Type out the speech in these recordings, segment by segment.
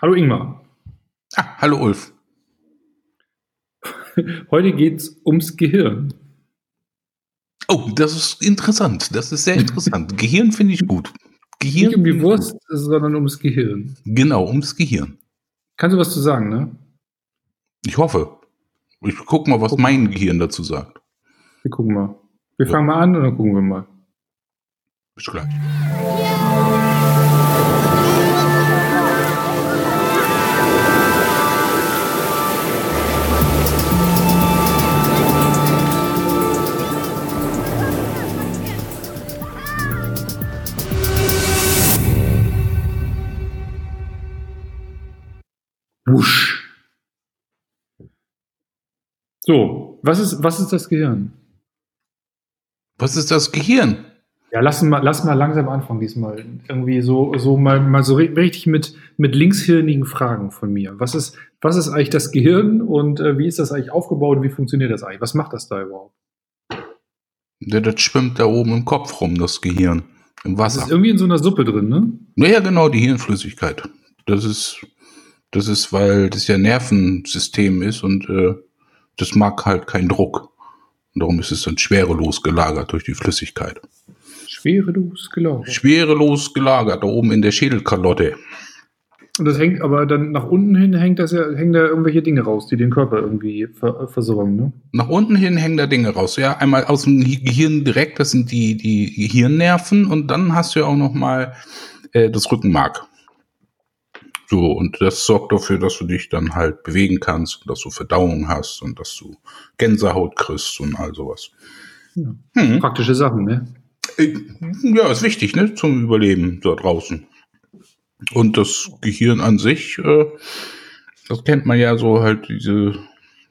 Hallo Ingmar. Ah, hallo Ulf. Heute geht es ums Gehirn. Oh, das ist interessant. Das ist sehr interessant. Gehirn finde ich gut. Gehirn Nicht um die Wurst, sondern ums Gehirn. Genau, ums Gehirn. Kannst du was zu sagen, ne? Ich hoffe. Ich gucke mal, was Guck. mein Gehirn dazu sagt. Wir gucken mal. Wir ja. fangen mal an und dann gucken wir mal. Bis gleich. Wusch. So, was ist, was ist das Gehirn? Was ist das Gehirn? Ja, lass mal, lass mal langsam anfangen diesmal. Irgendwie so, so mal, mal so richtig mit, mit linkshirnigen Fragen von mir. Was ist, was ist eigentlich das Gehirn und äh, wie ist das eigentlich aufgebaut und wie funktioniert das eigentlich? Was macht das da überhaupt? Ja, das schwimmt da oben im Kopf rum, das Gehirn. Im Wasser. Das ist irgendwie in so einer Suppe drin, ne? Ja, ja, genau, die Hirnflüssigkeit. Das ist das ist, weil das ja Nervensystem ist und äh, das mag halt keinen Druck. Und darum ist es dann schwerelos gelagert durch die Flüssigkeit. Schwerelos gelagert. Schwerelos gelagert, da oben in der Schädelkalotte. Und das hängt aber dann nach unten hin hängt das ja, hängen da irgendwelche Dinge raus, die den Körper irgendwie ver versorgen, ne? Nach unten hin hängen da Dinge raus. Ja, einmal aus dem Gehirn direkt, das sind die, die Gehirnnerven und dann hast du ja auch noch mal äh, das Rückenmark. So, und das sorgt dafür, dass du dich dann halt bewegen kannst, dass du Verdauung hast und dass du Gänsehaut kriegst und all sowas. Ja. Hm. Praktische Sachen, ne? Äh, ja, ist wichtig, ne, zum Überleben da draußen. Und das Gehirn an sich, äh, das kennt man ja so halt diese,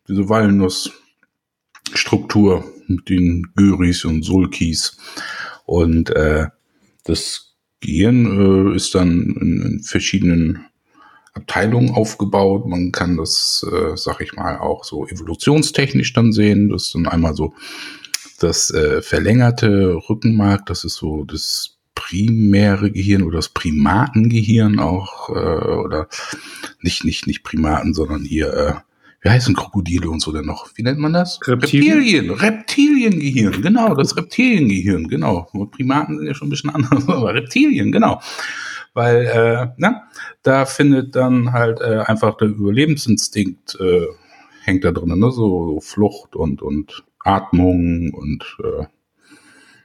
diese Walnussstruktur mit den Gyris und Sulkis. Und äh, das Gehirn äh, ist dann in, in verschiedenen Abteilungen aufgebaut. Man kann das, äh, sag ich mal, auch so evolutionstechnisch dann sehen. Das ist dann einmal so das äh, verlängerte Rückenmark, das ist so das primäre Gehirn oder das Primatengehirn auch, äh, oder nicht, nicht, nicht Primaten, sondern hier, äh, wie heißen Krokodile und so denn noch? Wie nennt man das? Reptilien. Reptilien, Reptiliengehirn, genau, das Reptiliengehirn, genau. Primaten sind ja schon ein bisschen anders, aber Reptilien, genau weil äh, na, da findet dann halt äh, einfach der Überlebensinstinkt äh, hängt da drin, ne? so, so Flucht und und Atmung und äh,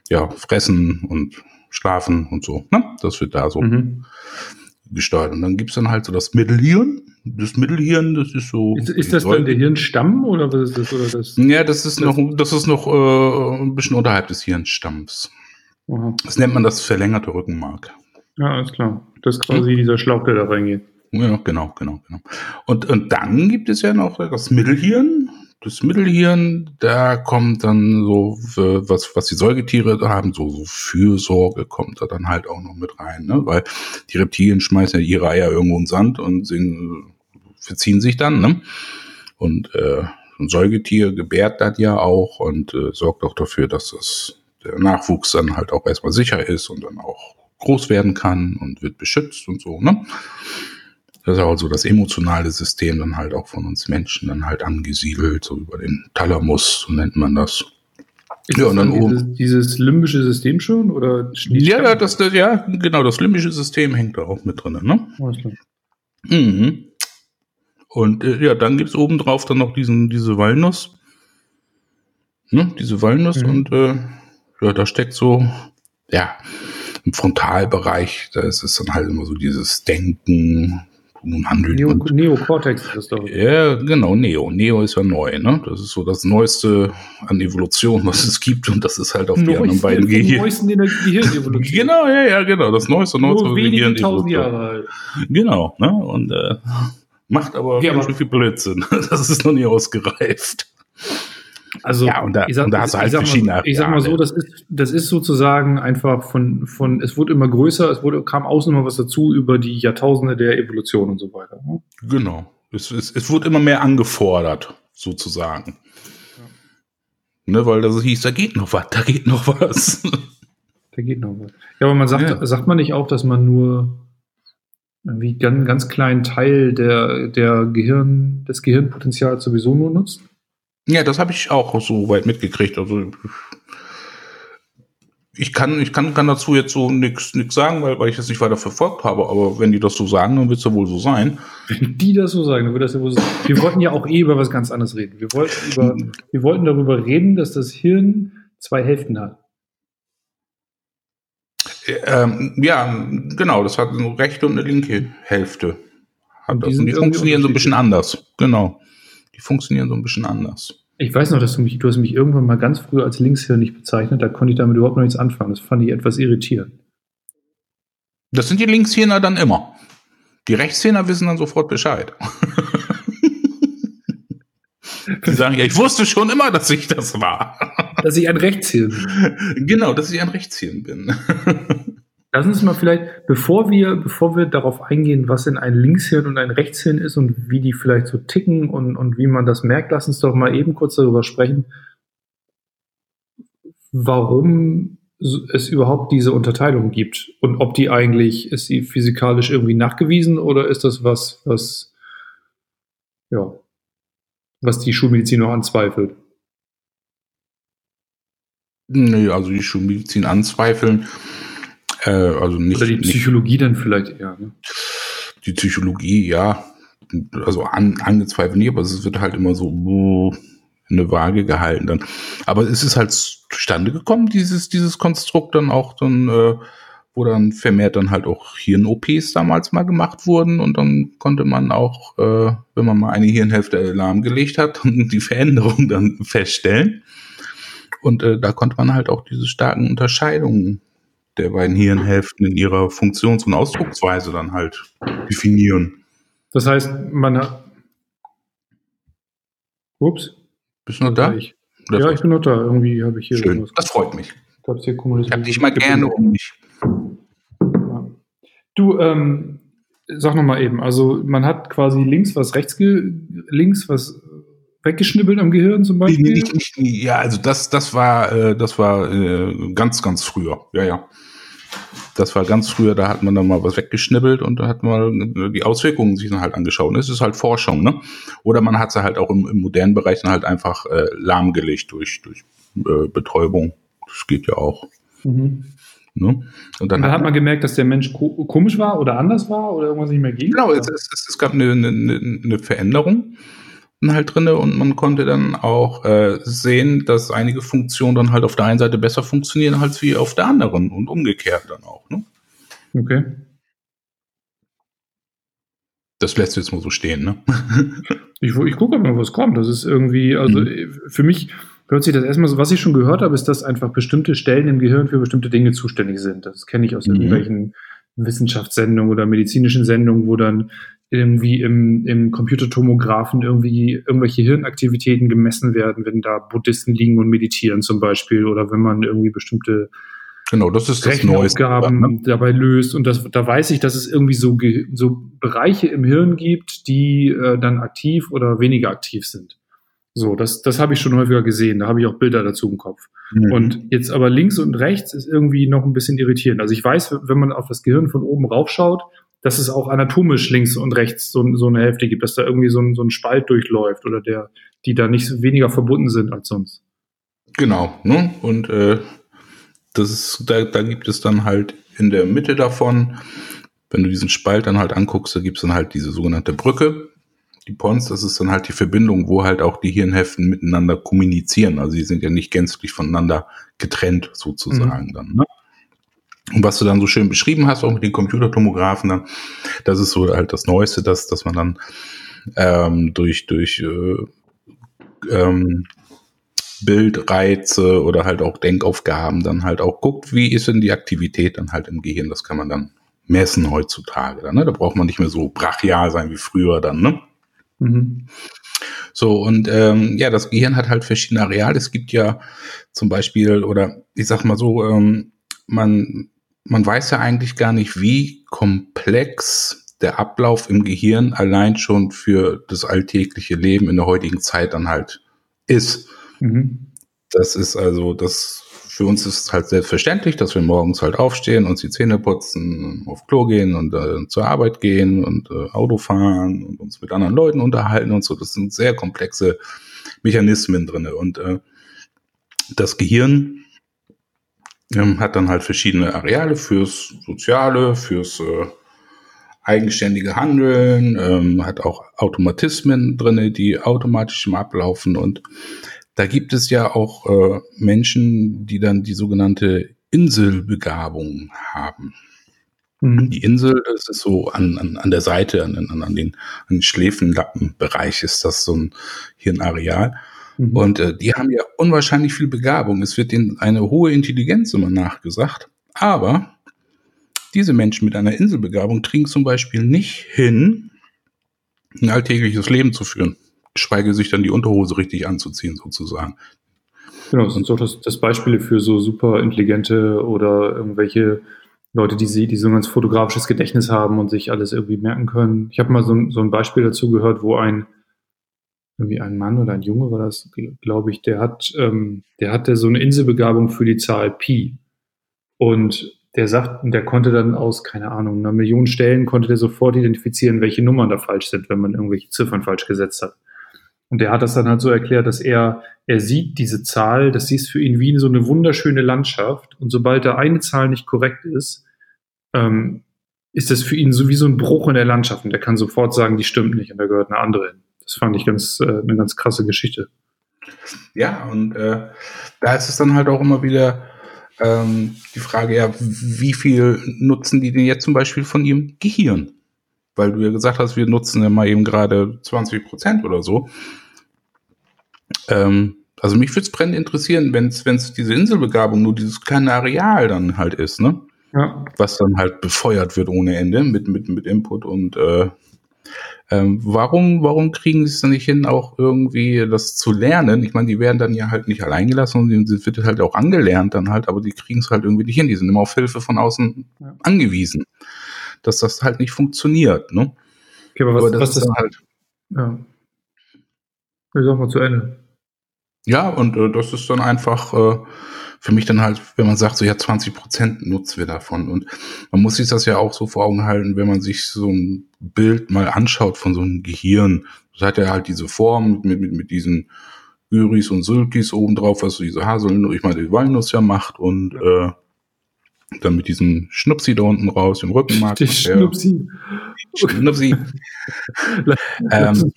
ja Fressen und Schlafen und so. Ne? Das wird da so mhm. gesteuert. Und dann gibt's dann halt so das Mittelhirn. Das Mittelhirn, das ist so. Ist, ist das dann der Hirnstamm oder was ist das? Oder das ja, das ist das noch, das ist noch äh, ein bisschen unterhalb des Hirnstamms. Aha. Das nennt man das verlängerte Rückenmark. Ja, alles klar. Das ist quasi hm. dieser Schlauch, der da reingeht. Ja, genau, genau, genau. Und, und dann gibt es ja noch das Mittelhirn. Das Mittelhirn, da kommt dann so, was, was die Säugetiere da haben, so, so Fürsorge kommt da dann halt auch noch mit rein, ne? Weil die Reptilien schmeißen ja ihre Eier irgendwo in den Sand und singen, verziehen sich dann, ne? Und äh, ein Säugetier gebärt das ja auch und äh, sorgt auch dafür, dass das der Nachwuchs dann halt auch erstmal sicher ist und dann auch groß werden kann und wird beschützt und so, ne? Das ist also das emotionale System dann halt auch von uns Menschen dann halt angesiedelt, so über den Thalamus, so nennt man das. Ist ja, und dann dieses, oben. Dieses limbische System schon? Oder ja, ja, das, das, ja, genau, das limbische System hängt da auch mit drin, ne? Mhm. Und äh, ja, dann gibt's oben drauf dann noch diesen, diese Walnuss. Ne? Diese Walnuss mhm. und äh, ja, da steckt so, ja, im Frontalbereich, da ist es dann halt immer so dieses Denken, nun handeln. Neo, Neokortex ist das doch. Ja, genau, Neo. Neo ist ja neu, ne? Das ist so das Neueste an Evolution, was es gibt, und das ist halt auf Neueste, die anderen beiden Gehirn. neuesten Gehirnevolution. genau, ja, ja, genau. Das Neueste, Neueste Nur wenige tausend Jahre alt. Genau, ne? Und äh, macht aber ja, ganz viel Blödsinn. Das ist noch nie ausgereift. Also, ja, und da, ich sag, und da hast du halt verschiedene. Mal, ich sag mal so, das ist, das ist sozusagen einfach von, von, es wurde immer größer, es wurde, kam außen immer was dazu über die Jahrtausende der Evolution und so weiter. Ne? Genau. Es, es, es wurde immer mehr angefordert, sozusagen. Ja. Ne, weil das hieß, da geht noch was, da geht noch was. Da geht noch was. Ja, aber man sagt, ja. sagt man nicht auch, dass man nur irgendwie ganz, ganz kleinen Teil der, der Gehirn, des Gehirnpotenzials sowieso nur nutzt? Ja, das habe ich auch so weit mitgekriegt. Also ich kann, ich kann, kann dazu jetzt so nichts sagen, weil, weil ich das nicht weiter verfolgt habe, aber wenn die das so sagen, dann wird es ja wohl so sein. Wenn die das so sagen, dann wird das ja wohl so sein. Wir wollten ja auch eh über was ganz anderes reden. Wir wollten, über, wir wollten darüber reden, dass das Hirn zwei Hälften hat. Ähm, ja, genau, das hat eine rechte und eine linke Hälfte. Hat und die, das. Und die funktionieren so ein bisschen anders. Genau. Die funktionieren so ein bisschen anders. Ich weiß noch, dass du mich, du hast mich irgendwann mal ganz früh als Linkshirnig bezeichnet, da konnte ich damit überhaupt noch nichts anfangen. Das fand ich etwas irritierend. Das sind die Linkshirner dann immer. Die Rechtshirner wissen dann sofort Bescheid. die sagen, ja, ich wusste schon immer, dass ich das war. Dass ich ein Rechtshirn bin. Genau, dass ich ein Rechtshirn bin. Lass uns mal vielleicht, bevor wir, bevor wir darauf eingehen, was denn ein Linkshirn und ein Rechtshirn ist und wie die vielleicht so ticken und, und wie man das merkt, lass uns doch mal eben kurz darüber sprechen, warum es überhaupt diese Unterteilung gibt und ob die eigentlich, ist sie physikalisch irgendwie nachgewiesen oder ist das was, was, ja, was die Schulmedizin noch anzweifelt? Nee, also die Schulmedizin anzweifeln äh, also nicht, Oder die Psychologie nicht, dann vielleicht eher. Ne? Die Psychologie, ja. Also an, angezweifelt nicht, aber es wird halt immer so in eine Waage gehalten dann. Aber es ist halt zustande gekommen, dieses, dieses Konstrukt dann auch dann, äh, wo dann vermehrt dann halt auch Hirn-OPs damals mal gemacht wurden und dann konnte man auch, äh, wenn man mal eine Hirnhälfte lahmgelegt hat, die Veränderung dann feststellen. Und äh, da konnte man halt auch diese starken Unterscheidungen der beiden Hirnhälften in ihrer Funktions- und Ausdrucksweise dann halt definieren. Das heißt, man hat. Ups. Bist du noch da? Ich. Ja, ich bin noch da. Irgendwie habe ich hier. Schön. Das freut mich. Ich hab dich mal gerne um mich. Du, ähm, sag noch mal eben. Also man hat quasi links was rechts, links was weggeschnibbelt am Gehirn zum Beispiel? Nicht, nicht, nicht, ja, also das, das war, äh, das war äh, ganz, ganz früher. Ja, ja. Das war ganz früher, da hat man dann mal was weggeschnibbelt und da hat man die Auswirkungen sich dann halt angeschaut. Es ist halt Forschung, ne? Oder man hat sie halt auch im, im modernen Bereich dann halt einfach äh, lahmgelegt durch, durch äh, Betäubung. Das geht ja auch. Mhm. Ne? Und dann, und hat, hat man gemerkt, dass der Mensch ko komisch war oder anders war oder irgendwas nicht mehr ging? Genau, es, es, es, gab eine, eine, eine Veränderung halt drinne und man konnte dann auch äh, sehen, dass einige Funktionen dann halt auf der einen Seite besser funktionieren als wie auf der anderen und umgekehrt dann auch. Ne? Okay. Das lässt du jetzt mal so stehen, ne? ich ich gucke mal, was kommt. Das ist irgendwie, also mhm. für mich hört sich das erstmal so, was ich schon gehört habe, ist, dass einfach bestimmte Stellen im Gehirn für bestimmte Dinge zuständig sind. Das kenne ich aus mhm. irgendwelchen Wissenschaftssendungen oder medizinischen Sendungen, wo dann irgendwie im, im Computertomographen irgendwie irgendwelche Hirnaktivitäten gemessen werden, wenn da Buddhisten liegen und meditieren zum Beispiel oder wenn man irgendwie bestimmte Genau, das ist das Rechenaufgaben ne? dabei löst. Und das, da weiß ich, dass es irgendwie so, so Bereiche im Hirn gibt, die äh, dann aktiv oder weniger aktiv sind. So, das, das habe ich schon häufiger gesehen. Da habe ich auch Bilder dazu im Kopf. Mhm. Und jetzt aber links und rechts ist irgendwie noch ein bisschen irritierend. Also ich weiß, wenn man auf das Gehirn von oben raufschaut, dass es auch anatomisch links und rechts so, so eine Hälfte gibt, dass da irgendwie so ein, so ein Spalt durchläuft oder der, die da nicht weniger verbunden sind als sonst. Genau, ne? Und äh, das ist, da, da gibt es dann halt in der Mitte davon, wenn du diesen Spalt dann halt anguckst, da gibt es dann halt diese sogenannte Brücke. Die Pons, das ist dann halt die Verbindung, wo halt auch die Hirnhälften miteinander kommunizieren. Also sie sind ja nicht gänzlich voneinander getrennt sozusagen mhm. dann. Ne? Und was du dann so schön beschrieben hast, auch mit den Computertomographen, dann, das ist so halt das Neueste, dass, dass man dann ähm, durch, durch äh, ähm, Bildreize oder halt auch Denkaufgaben dann halt auch guckt, wie ist denn die Aktivität dann halt im Gehirn. Das kann man dann messen heutzutage. Dann, ne? Da braucht man nicht mehr so brachial sein wie früher dann. Ne? Mhm. So, und ähm, ja, das Gehirn hat halt verschiedene Areale. Es gibt ja zum Beispiel, oder ich sag mal so, ähm, man man weiß ja eigentlich gar nicht, wie komplex der Ablauf im Gehirn allein schon für das alltägliche Leben in der heutigen Zeit dann halt ist. Mhm. Das ist also, das für uns ist es halt selbstverständlich, dass wir morgens halt aufstehen, uns die Zähne putzen, auf Klo gehen und äh, zur Arbeit gehen und äh, Auto fahren und uns mit anderen Leuten unterhalten und so. Das sind sehr komplexe Mechanismen drinne Und äh, das Gehirn ähm, hat dann halt verschiedene Areale fürs Soziale, fürs äh, eigenständige Handeln, ähm, hat auch Automatismen drinne, die automatisch im Ablaufen und da gibt es ja auch äh, Menschen, die dann die sogenannte Inselbegabung haben. Mhm. Die Insel, das ist so an, an, an der Seite, an, an, an den, an den Schläfenlappenbereich ist das so ein Hirnareal. Mhm. Und äh, die haben ja unwahrscheinlich viel Begabung. Es wird ihnen eine hohe Intelligenz immer nachgesagt. Aber diese Menschen mit einer Inselbegabung kriegen zum Beispiel nicht hin, ein alltägliches Leben zu führen. Geschweige sich dann die Unterhose richtig anzuziehen, sozusagen. Genau, das sind so das, das Beispiele für so super intelligente oder irgendwelche Leute, die sie, die so ein ganz fotografisches Gedächtnis haben und sich alles irgendwie merken können. Ich habe mal so, so ein Beispiel dazu gehört, wo ein irgendwie ein Mann oder ein Junge war das, glaube ich, der hat, ähm, der hatte so eine Inselbegabung für die Zahl Pi. Und der sagt, der konnte dann aus, keine Ahnung, einer Million Stellen konnte der sofort identifizieren, welche Nummern da falsch sind, wenn man irgendwelche Ziffern falsch gesetzt hat. Und der hat das dann halt so erklärt, dass er, er sieht diese Zahl, das ist für ihn wie so eine wunderschöne Landschaft. Und sobald da eine Zahl nicht korrekt ist, ähm, ist das für ihn so wie so ein Bruch in der Landschaft. Und er kann sofort sagen, die stimmt nicht und da gehört eine andere hin. Das fand ich ganz, äh, eine ganz krasse Geschichte. Ja, und äh, da ist es dann halt auch immer wieder ähm, die Frage, ja, wie viel nutzen die denn jetzt zum Beispiel von ihrem Gehirn? Weil du ja gesagt hast, wir nutzen ja mal eben gerade 20 Prozent oder so. Ähm, also mich würde es brennend interessieren, wenn es diese Inselbegabung nur dieses kleine Areal dann halt ist, ne? Ja. Was dann halt befeuert wird ohne Ende mit, mit, mit Input und äh, ähm, warum, warum kriegen sie es dann nicht hin, auch irgendwie das zu lernen? Ich meine, die werden dann ja halt nicht allein gelassen und sie wird halt auch angelernt dann halt, aber die kriegen es halt irgendwie nicht hin. Die sind immer auf Hilfe von außen ja. angewiesen, dass das halt nicht funktioniert. Ne? Okay, aber was, aber das was ist dann halt. Ja. Ich sag mal zu Ende. Ja, und äh, das ist dann einfach. Äh, für mich dann halt, wenn man sagt, so ja, 20 Prozent nutzen wir davon. Und man muss sich das ja auch so vor Augen halten, wenn man sich so ein Bild mal anschaut von so einem Gehirn. Das hat ja halt diese Form mit, mit, mit diesen Gyris und Sulkis obendrauf, was so diese Haselnuss, ich meine, die Walnuss ja macht und äh, dann mit diesem Schnupsi da unten raus, dem Rückenmark. Die Schnupsi. Schnupsi. lass, ähm,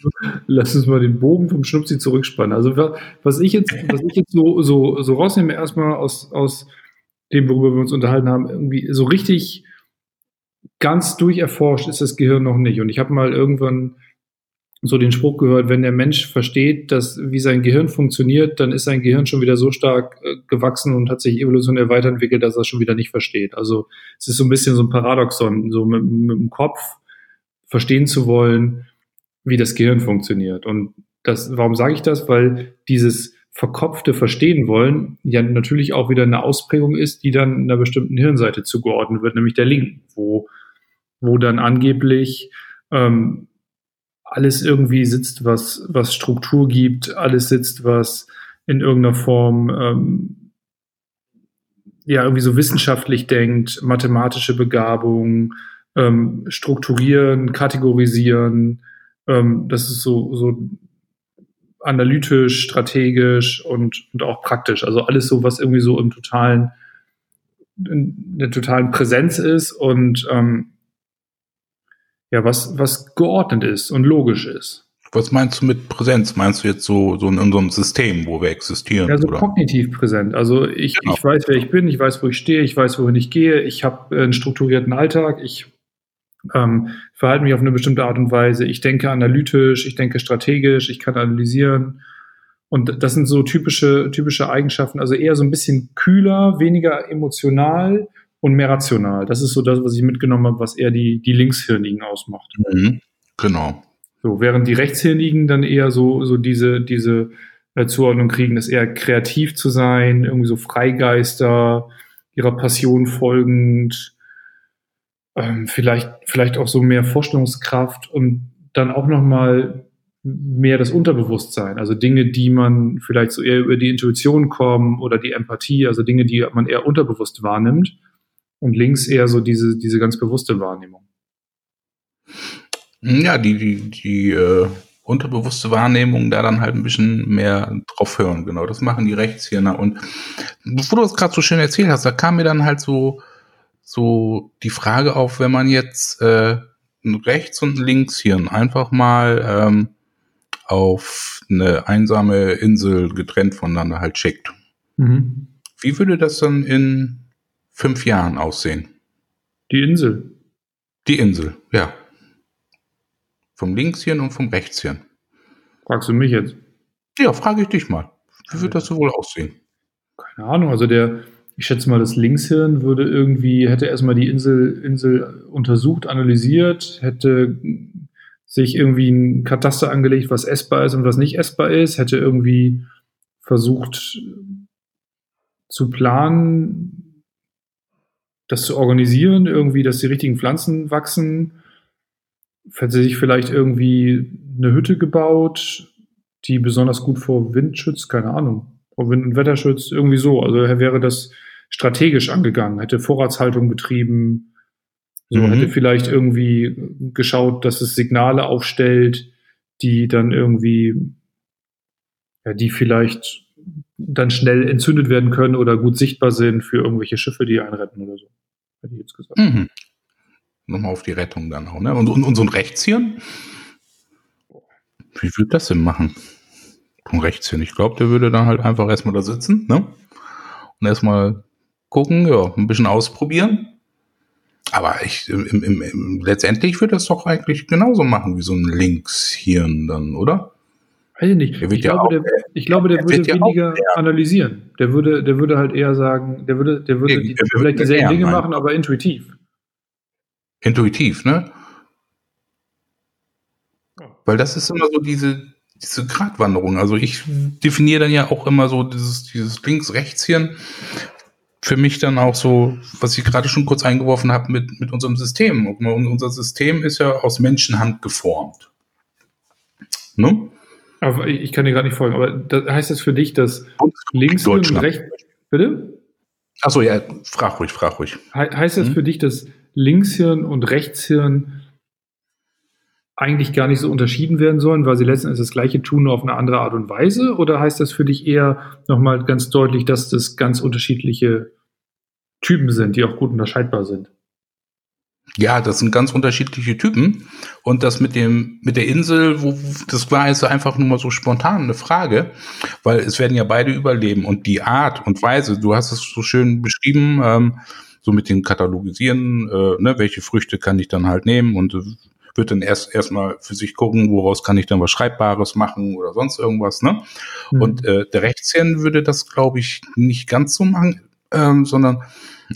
lass, uns mal den Bogen vom Schnupsi zurückspannen. Also was ich jetzt, was ich jetzt so, so, so rausnehme, erstmal aus, aus dem, worüber wir uns unterhalten haben, irgendwie so richtig ganz durcherforscht ist das Gehirn noch nicht. Und ich habe mal irgendwann so den Spruch gehört, wenn der Mensch versteht, dass wie sein Gehirn funktioniert, dann ist sein Gehirn schon wieder so stark äh, gewachsen und hat sich evolutionär weiterentwickelt, dass er es schon wieder nicht versteht. Also es ist so ein bisschen so ein Paradoxon, so mit, mit dem Kopf verstehen zu wollen, wie das Gehirn funktioniert. Und das, warum sage ich das? Weil dieses verkopfte Verstehen wollen ja natürlich auch wieder eine Ausprägung ist, die dann einer bestimmten Hirnseite zugeordnet wird, nämlich der linken, wo, wo dann angeblich ähm, alles irgendwie sitzt, was, was Struktur gibt, alles sitzt, was in irgendeiner Form ähm, ja irgendwie so wissenschaftlich denkt, mathematische Begabung, ähm, strukturieren, kategorisieren. Ähm, das ist so, so analytisch, strategisch und, und auch praktisch. Also alles so, was irgendwie so im totalen, in der totalen Präsenz ist und ähm, ja, was, was geordnet ist und logisch ist. Was meinst du mit Präsenz? Meinst du jetzt so, so in unserem System, wo wir existieren? Ja, so oder? kognitiv präsent. Also ich, genau. ich weiß, wer ich bin, ich weiß, wo ich stehe, ich weiß, wohin ich gehe, ich habe einen strukturierten Alltag, ich ähm, verhalte mich auf eine bestimmte Art und Weise, ich denke analytisch, ich denke strategisch, ich kann analysieren. Und das sind so typische, typische Eigenschaften, also eher so ein bisschen kühler, weniger emotional und mehr rational. Das ist so das, was ich mitgenommen habe, was eher die, die Linkshirnigen ausmacht. Mhm, genau. So, während die Rechtshirnigen dann eher so, so diese, diese äh, Zuordnung kriegen, das eher kreativ zu sein, irgendwie so Freigeister, ihrer Passion folgend, ähm, vielleicht, vielleicht auch so mehr Vorstellungskraft und dann auch nochmal mehr das Unterbewusstsein, also Dinge, die man vielleicht so eher über die Intuition kommen oder die Empathie, also Dinge, die man eher unterbewusst wahrnimmt und links eher so diese, diese ganz bewusste Wahrnehmung. Ja, die, die, die äh, unterbewusste Wahrnehmung da dann halt ein bisschen mehr drauf hören, genau. Das machen die Rechtshirner. Und bevor du das gerade so schön erzählt hast, da kam mir dann halt so, so die Frage auf, wenn man jetzt äh, ein Rechts- und ein Linkshirn einfach mal ähm, auf eine einsame Insel getrennt voneinander halt schickt. Mhm. Wie würde das dann in fünf Jahren aussehen? Die Insel. Die Insel, ja. Vom Linkshirn und vom Rechtshirn. Fragst du mich jetzt? Ja, frage ich dich mal. Wie wird das so wohl aussehen? Keine Ahnung. Also der, ich schätze mal, das Linkshirn würde irgendwie, hätte erstmal die Insel, Insel untersucht, analysiert, hätte sich irgendwie ein Kataster angelegt, was essbar ist und was nicht essbar ist, hätte irgendwie versucht zu planen, das zu organisieren, irgendwie, dass die richtigen Pflanzen wachsen, hätte sich vielleicht irgendwie eine Hütte gebaut, die besonders gut vor Wind schützt, keine Ahnung, vor Wind und Wetter schützt, irgendwie so. Also er wäre das strategisch angegangen, hätte Vorratshaltung betrieben, so mhm. hätte vielleicht irgendwie geschaut, dass es Signale aufstellt, die dann irgendwie, ja, die vielleicht dann schnell entzündet werden können oder gut sichtbar sind für irgendwelche Schiffe, die einretten oder so. Hätte ich jetzt gesagt. Mhm. Nochmal auf die Rettung dann auch, ne? Und, und, und so ein Rechtshirn? Wie würde das denn machen? Ein Rechtshirn. Ich glaube, der würde dann halt einfach erstmal da sitzen, ne? Und erstmal gucken, ja, ein bisschen ausprobieren aber ich, im, im, im, letztendlich würde das doch eigentlich genauso machen wie so ein Linkshirn dann, oder? Weiß ich nicht. Ich, ja glaube, der, ich, glaube, der, würde weniger ja analysieren. Der würde, der würde halt eher sagen, der würde, der würde die, vielleicht dieselben Dinge meinen. machen, aber intuitiv. Intuitiv, ne? Weil das ist immer so diese, diese Gratwanderung. Also ich definiere dann ja auch immer so dieses, dieses Links-Rechts-Hirn für mich dann auch so, was ich gerade schon kurz eingeworfen habe mit, mit unserem System. Und unser System ist ja aus Menschenhand geformt. Ne? Aber ich kann dir gerade nicht folgen, aber das heißt das für dich, dass links und rechts. Bitte? Achso, ja, frag ruhig, frag ruhig. He heißt das hm? für dich, dass Linkshirn und Rechtshirn eigentlich gar nicht so unterschieden werden sollen, weil sie letzten Endes das Gleiche tun, nur auf eine andere Art und Weise? Oder heißt das für dich eher nochmal ganz deutlich, dass das ganz unterschiedliche Typen sind, die auch gut unterscheidbar sind? Ja, das sind ganz unterschiedliche Typen. Und das mit dem, mit der Insel, wo, das war jetzt einfach nur mal so spontan eine Frage, weil es werden ja beide überleben. Und die Art und Weise, du hast es so schön beschrieben, ähm, so mit den Katalogisieren, äh, ne, welche Früchte kann ich dann halt nehmen und wird dann erst erstmal für sich gucken, woraus kann ich dann was Schreibbares machen oder sonst irgendwas. Ne? Mhm. Und äh, der Rechtshirn würde das, glaube ich, nicht ganz so machen, ähm, sondern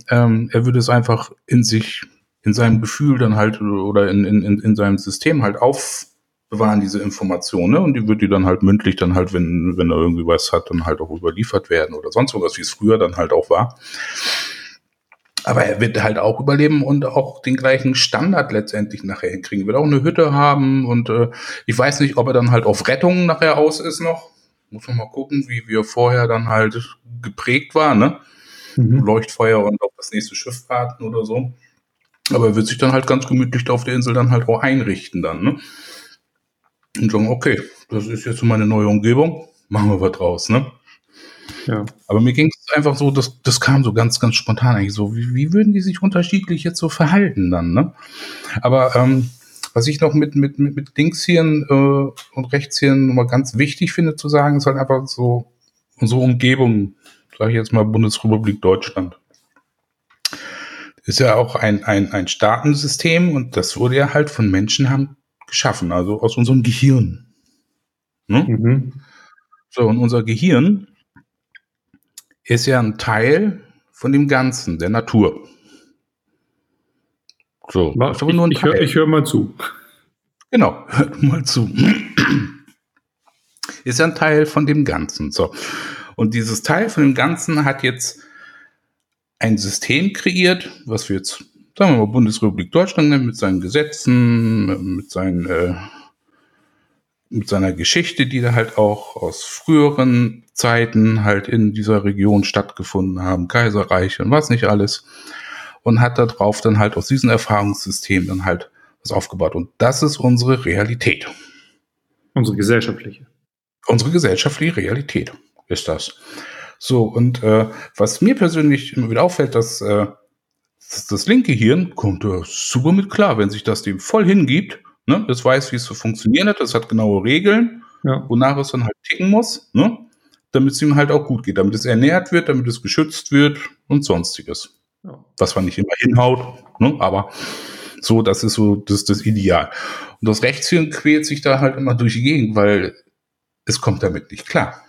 ähm, er würde es einfach in sich, in seinem Gefühl dann halt oder in, in, in seinem System halt aufbewahren, diese Informationen. Ne? Und die wird die dann halt mündlich dann halt, wenn, wenn er irgendwie was hat, dann halt auch überliefert werden oder sonst irgendwas, wie es früher dann halt auch war. Aber er wird halt auch überleben und auch den gleichen Standard letztendlich nachher hinkriegen. Er wird auch eine Hütte haben und äh, ich weiß nicht, ob er dann halt auf Rettung nachher aus ist noch. Muss man mal gucken, wie wir vorher dann halt geprägt war, ne? Mhm. Leuchtfeuer und auf das nächste Schiff warten oder so. Aber er wird sich dann halt ganz gemütlich auf der Insel dann halt auch einrichten dann, ne? Und sagen, okay, das ist jetzt so meine neue Umgebung, machen wir was draus, ne? Ja. Aber mir ging es einfach so, das, das kam so ganz, ganz spontan eigentlich so. Wie, wie würden die sich unterschiedlich jetzt so verhalten dann, ne? Aber ähm, was ich noch mit, mit, mit, mit Linkshirn äh, und Rechtshirn nochmal ganz wichtig finde zu sagen, ist halt einfach so unsere Umgebung, sage ich jetzt mal Bundesrepublik Deutschland. Ist ja auch ein, ein, ein Staatensystem und das wurde ja halt von Menschenhand geschaffen, also aus unserem Gehirn. Ne? Mhm. So, und unser Gehirn ist ja ein Teil von dem Ganzen, der Natur. So, ich, ich, ich höre hör mal zu. Genau, hört mal zu. Ist ja ein Teil von dem Ganzen. So. Und dieses Teil von dem Ganzen hat jetzt ein System kreiert, was wir jetzt, sagen wir mal, Bundesrepublik Deutschland nennen, mit seinen Gesetzen, mit seinen äh, mit seiner Geschichte, die da halt auch aus früheren Zeiten halt in dieser Region stattgefunden haben, Kaiserreich und was nicht alles. Und hat darauf dann halt aus diesem Erfahrungssystem dann halt was aufgebaut. Und das ist unsere Realität. Unsere gesellschaftliche. Unsere gesellschaftliche Realität ist das. So, und äh, was mir persönlich immer wieder auffällt, dass äh, das, das linke Hirn kommt da super mit klar, wenn sich das dem voll hingibt. Ne? Das weiß, wie es zu funktionieren hat, das hat genaue Regeln, ja. wonach es dann halt ticken muss, ne? damit es ihm halt auch gut geht, damit es ernährt wird, damit es geschützt wird und sonstiges. Ja. Was man nicht immer hinhaut, ne? aber so, das ist so das, das Ideal. Und das Rechtshirn quält sich da halt immer durch die Gegend, weil es kommt damit nicht klar.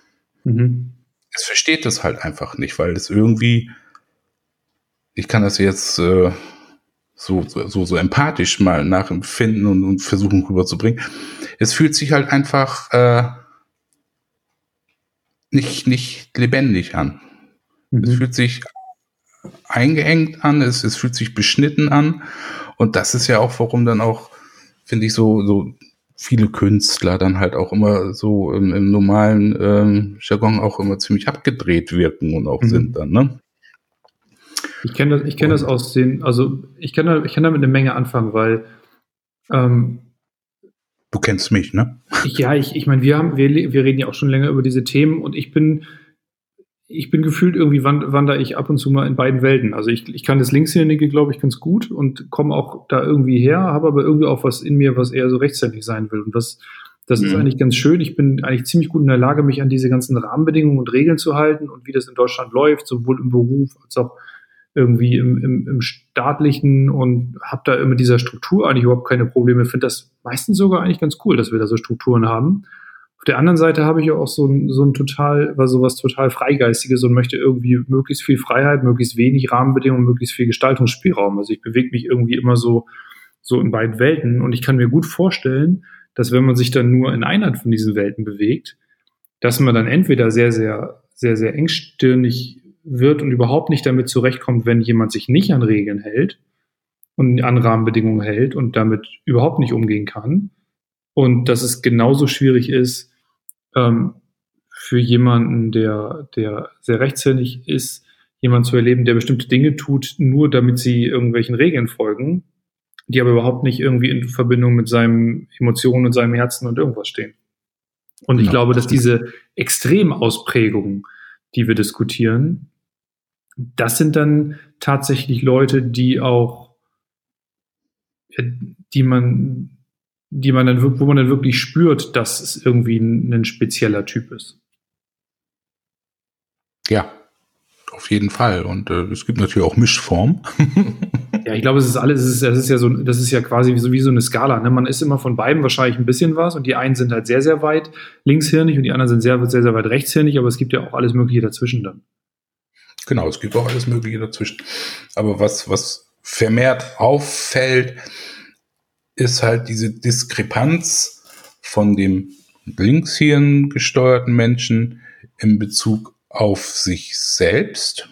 Mhm. Es versteht das halt einfach nicht, weil es irgendwie ich kann das jetzt äh, so, so, so empathisch mal nachempfinden und, und versuchen rüberzubringen. Es fühlt sich halt einfach äh, nicht, nicht lebendig an. Mhm. Es fühlt sich eingeengt an, es, es fühlt sich beschnitten an. Und das ist ja auch, warum dann auch, finde ich, so, so viele Künstler dann halt auch immer so im, im normalen ähm, Jargon auch immer ziemlich abgedreht wirken und auch mhm. sind dann, ne? Ich kenne das, ich kenn das aus den, also ich kann, da, ich kann damit eine Menge anfangen, weil ähm, Du kennst mich, ne? Ja, ich, ich meine, wir haben, wir, wir reden ja auch schon länger über diese Themen und ich bin, ich bin gefühlt irgendwie wandere ich ab und zu mal in beiden Welten. Also ich, ich kann das Linkshändige, glaube ich, ganz gut und komme auch da irgendwie her, habe aber irgendwie auch was in mir, was eher so rechtshändig sein will. Und das, das mhm. ist eigentlich ganz schön. Ich bin eigentlich ziemlich gut in der Lage, mich an diese ganzen Rahmenbedingungen und Regeln zu halten und wie das in Deutschland läuft, sowohl im Beruf als auch irgendwie im, im, im staatlichen und habe da immer dieser Struktur eigentlich überhaupt keine Probleme. Finde das meistens sogar eigentlich ganz cool, dass wir da so Strukturen haben. Der anderen Seite habe ich auch so ein, so ein total, war sowas total Freigeistiges und möchte irgendwie möglichst viel Freiheit, möglichst wenig Rahmenbedingungen, möglichst viel Gestaltungsspielraum. Also ich bewege mich irgendwie immer so, so in beiden Welten und ich kann mir gut vorstellen, dass wenn man sich dann nur in einer von diesen Welten bewegt, dass man dann entweder sehr, sehr, sehr, sehr engstirnig wird und überhaupt nicht damit zurechtkommt, wenn jemand sich nicht an Regeln hält und an Rahmenbedingungen hält und damit überhaupt nicht umgehen kann. Und dass es genauso schwierig ist, ähm, für jemanden, der, der sehr rechtshändig ist, jemanden zu erleben, der bestimmte Dinge tut, nur damit sie irgendwelchen Regeln folgen, die aber überhaupt nicht irgendwie in Verbindung mit seinen Emotionen und seinem Herzen und irgendwas stehen. Und ich ja, glaube, dass diese Extremausprägungen, die wir diskutieren, das sind dann tatsächlich Leute, die auch, die man, die man dann, wo man dann wirklich spürt, dass es irgendwie ein, ein spezieller Typ ist. Ja, auf jeden Fall. Und äh, es gibt natürlich auch Mischformen. ja, ich glaube, es ist alles, es ist, das ist ja so, das ist ja quasi wie so, wie so eine Skala. Ne? Man ist immer von beiden wahrscheinlich ein bisschen was und die einen sind halt sehr, sehr weit linkshirnig und die anderen sind sehr, sehr, sehr weit rechtshirnig, aber es gibt ja auch alles Mögliche dazwischen dann. Genau, es gibt auch alles Mögliche dazwischen. Aber was, was vermehrt auffällt, ist halt diese Diskrepanz von dem Linkshirn gesteuerten Menschen in Bezug auf sich selbst.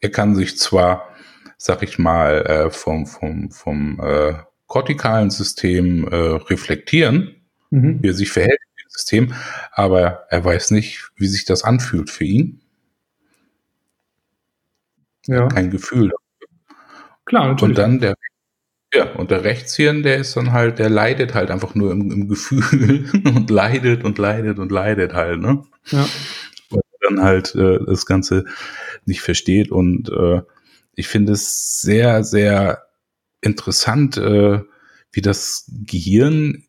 Er kann sich zwar, sag ich mal, äh, vom, vom, vom äh, kortikalen System äh, reflektieren, mhm. wie er sich verhält im System, aber er weiß nicht, wie sich das anfühlt für ihn ja. kein Gefühl. Klar, natürlich. Und dann der, ja, und der Rechtshirn, der ist dann halt, der leidet halt einfach nur im, im Gefühl und leidet und leidet und leidet halt, ne? Ja. Weil er dann halt äh, das Ganze nicht versteht und äh, ich finde es sehr, sehr interessant, äh, wie das Gehirn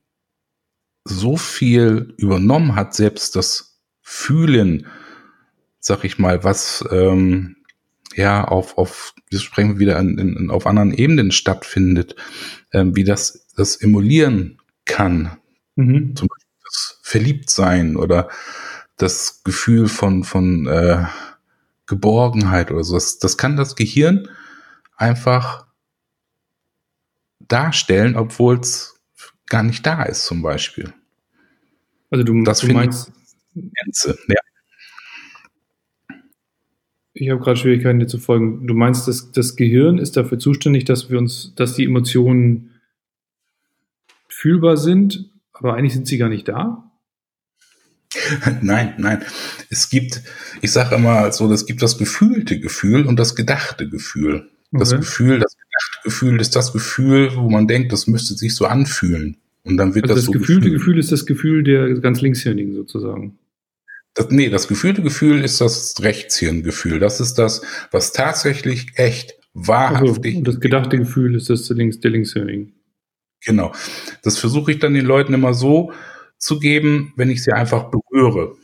so viel übernommen hat, selbst das Fühlen, sag ich mal, was ähm, ja auf, auf wir sprechen wieder in, in, auf anderen Ebenen stattfindet, ähm, wie das das emulieren kann. Mhm. Zum Beispiel das Verliebtsein oder das Gefühl von, von äh, Geborgenheit oder so. Das, das kann das Gehirn einfach darstellen, obwohl es gar nicht da ist, zum Beispiel. Also du, das du meinst, Gänze, ja. Ich habe gerade Schwierigkeiten, dir zu folgen. Du meinst, dass das Gehirn ist dafür zuständig, dass wir uns, dass die Emotionen fühlbar sind, Aber eigentlich sind sie gar nicht da. Nein, nein. Es gibt, ich sage immer so, es gibt das gefühlte Gefühl und das gedachte Gefühl. Das okay. Gefühl, das gedachte Gefühl ist das Gefühl, wo man denkt, das müsste sich so anfühlen. Und dann wird also das, das so gefühlte gefühlt. Gefühl ist das Gefühl der ganz Linkshirnigen sozusagen. Das, nee, das gefühlte Gefühl ist das Rechtshirngefühl. Das ist das, was tatsächlich echt, wahrhaftig. Also, und das gedachte Gefühl ist das Links, der Linkshirnigen. Genau. Das versuche ich dann den Leuten immer so zu geben, wenn ich sie einfach berühre.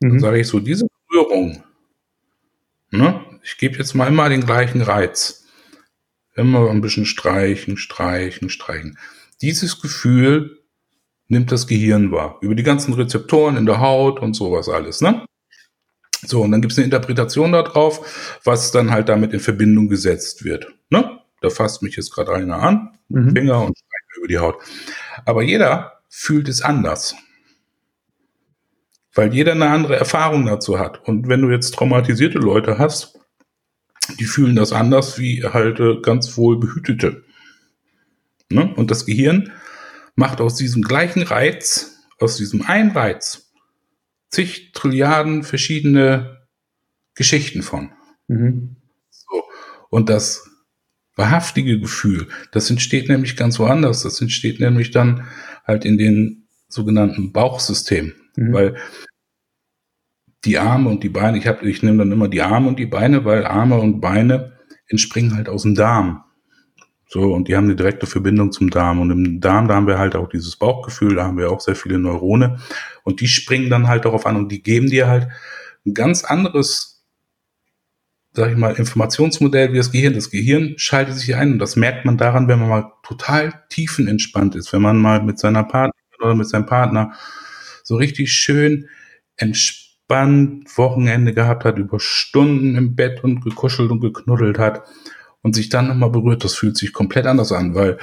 Mhm. Dann sage ich so, diese Berührung, ne, ich gebe jetzt mal immer den gleichen Reiz. Immer ein bisschen streichen, streichen, streichen. Dieses Gefühl nimmt das Gehirn wahr. Über die ganzen Rezeptoren in der Haut und sowas alles, ne? So, und dann gibt es eine Interpretation darauf, was dann halt damit in Verbindung gesetzt wird. Ne? Da fasst mich jetzt gerade einer an, mhm. Finger und streicht über die Haut. Aber jeder fühlt es anders. Weil jeder eine andere Erfahrung dazu hat. Und wenn du jetzt traumatisierte Leute hast, die fühlen das anders wie halt ganz wohl behütete. Ne? Und das Gehirn macht aus diesem gleichen Reiz, aus diesem einen Reiz, zig Trilliarden verschiedene Geschichten von. Mhm. So. Und das wahrhaftige Gefühl, das entsteht nämlich ganz woanders. Das entsteht nämlich dann halt in den sogenannten Bauchsystemen. Mhm. Weil die Arme und die Beine, ich habe, ich nehme dann immer die Arme und die Beine, weil Arme und Beine entspringen halt aus dem Darm. So, und die haben eine direkte Verbindung zum Darm. Und im Darm, da haben wir halt auch dieses Bauchgefühl, da haben wir auch sehr viele Neurone. Und die springen dann halt darauf an und die geben dir halt ein ganz anderes, sag ich mal, Informationsmodell wie das Gehirn. Das Gehirn schaltet sich ein und das merkt man daran, wenn man mal total tiefenentspannt ist, wenn man mal mit seiner Partnerin oder mit seinem Partner so richtig schön entspannt Wochenende gehabt hat, über Stunden im Bett und gekuschelt und geknuddelt hat und sich dann nochmal berührt, das fühlt sich komplett anders an, weil